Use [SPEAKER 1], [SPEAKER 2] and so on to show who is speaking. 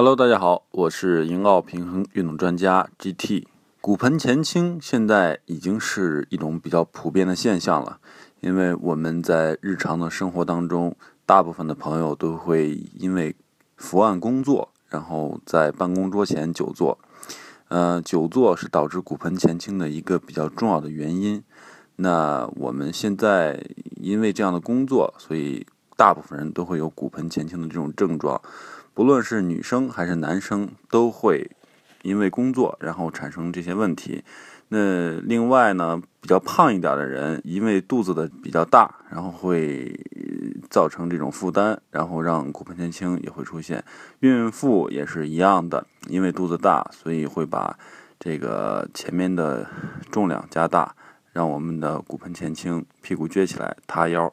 [SPEAKER 1] Hello，大家好，我是银奥平衡运动专家 GT。骨盆前倾现在已经是一种比较普遍的现象了，因为我们在日常的生活当中，大部分的朋友都会因为伏案工作，然后在办公桌前久坐。呃，久坐是导致骨盆前倾的一个比较重要的原因。那我们现在因为这样的工作，所以大部分人都会有骨盆前倾的这种症状。不论是女生还是男生，都会因为工作然后产生这些问题。那另外呢，比较胖一点的人，因为肚子的比较大，然后会造成这种负担，然后让骨盆前倾也会出现。孕妇也是一样的，因为肚子大，所以会把这个前面的重量加大，让我们的骨盆前倾，屁股撅起来塌腰。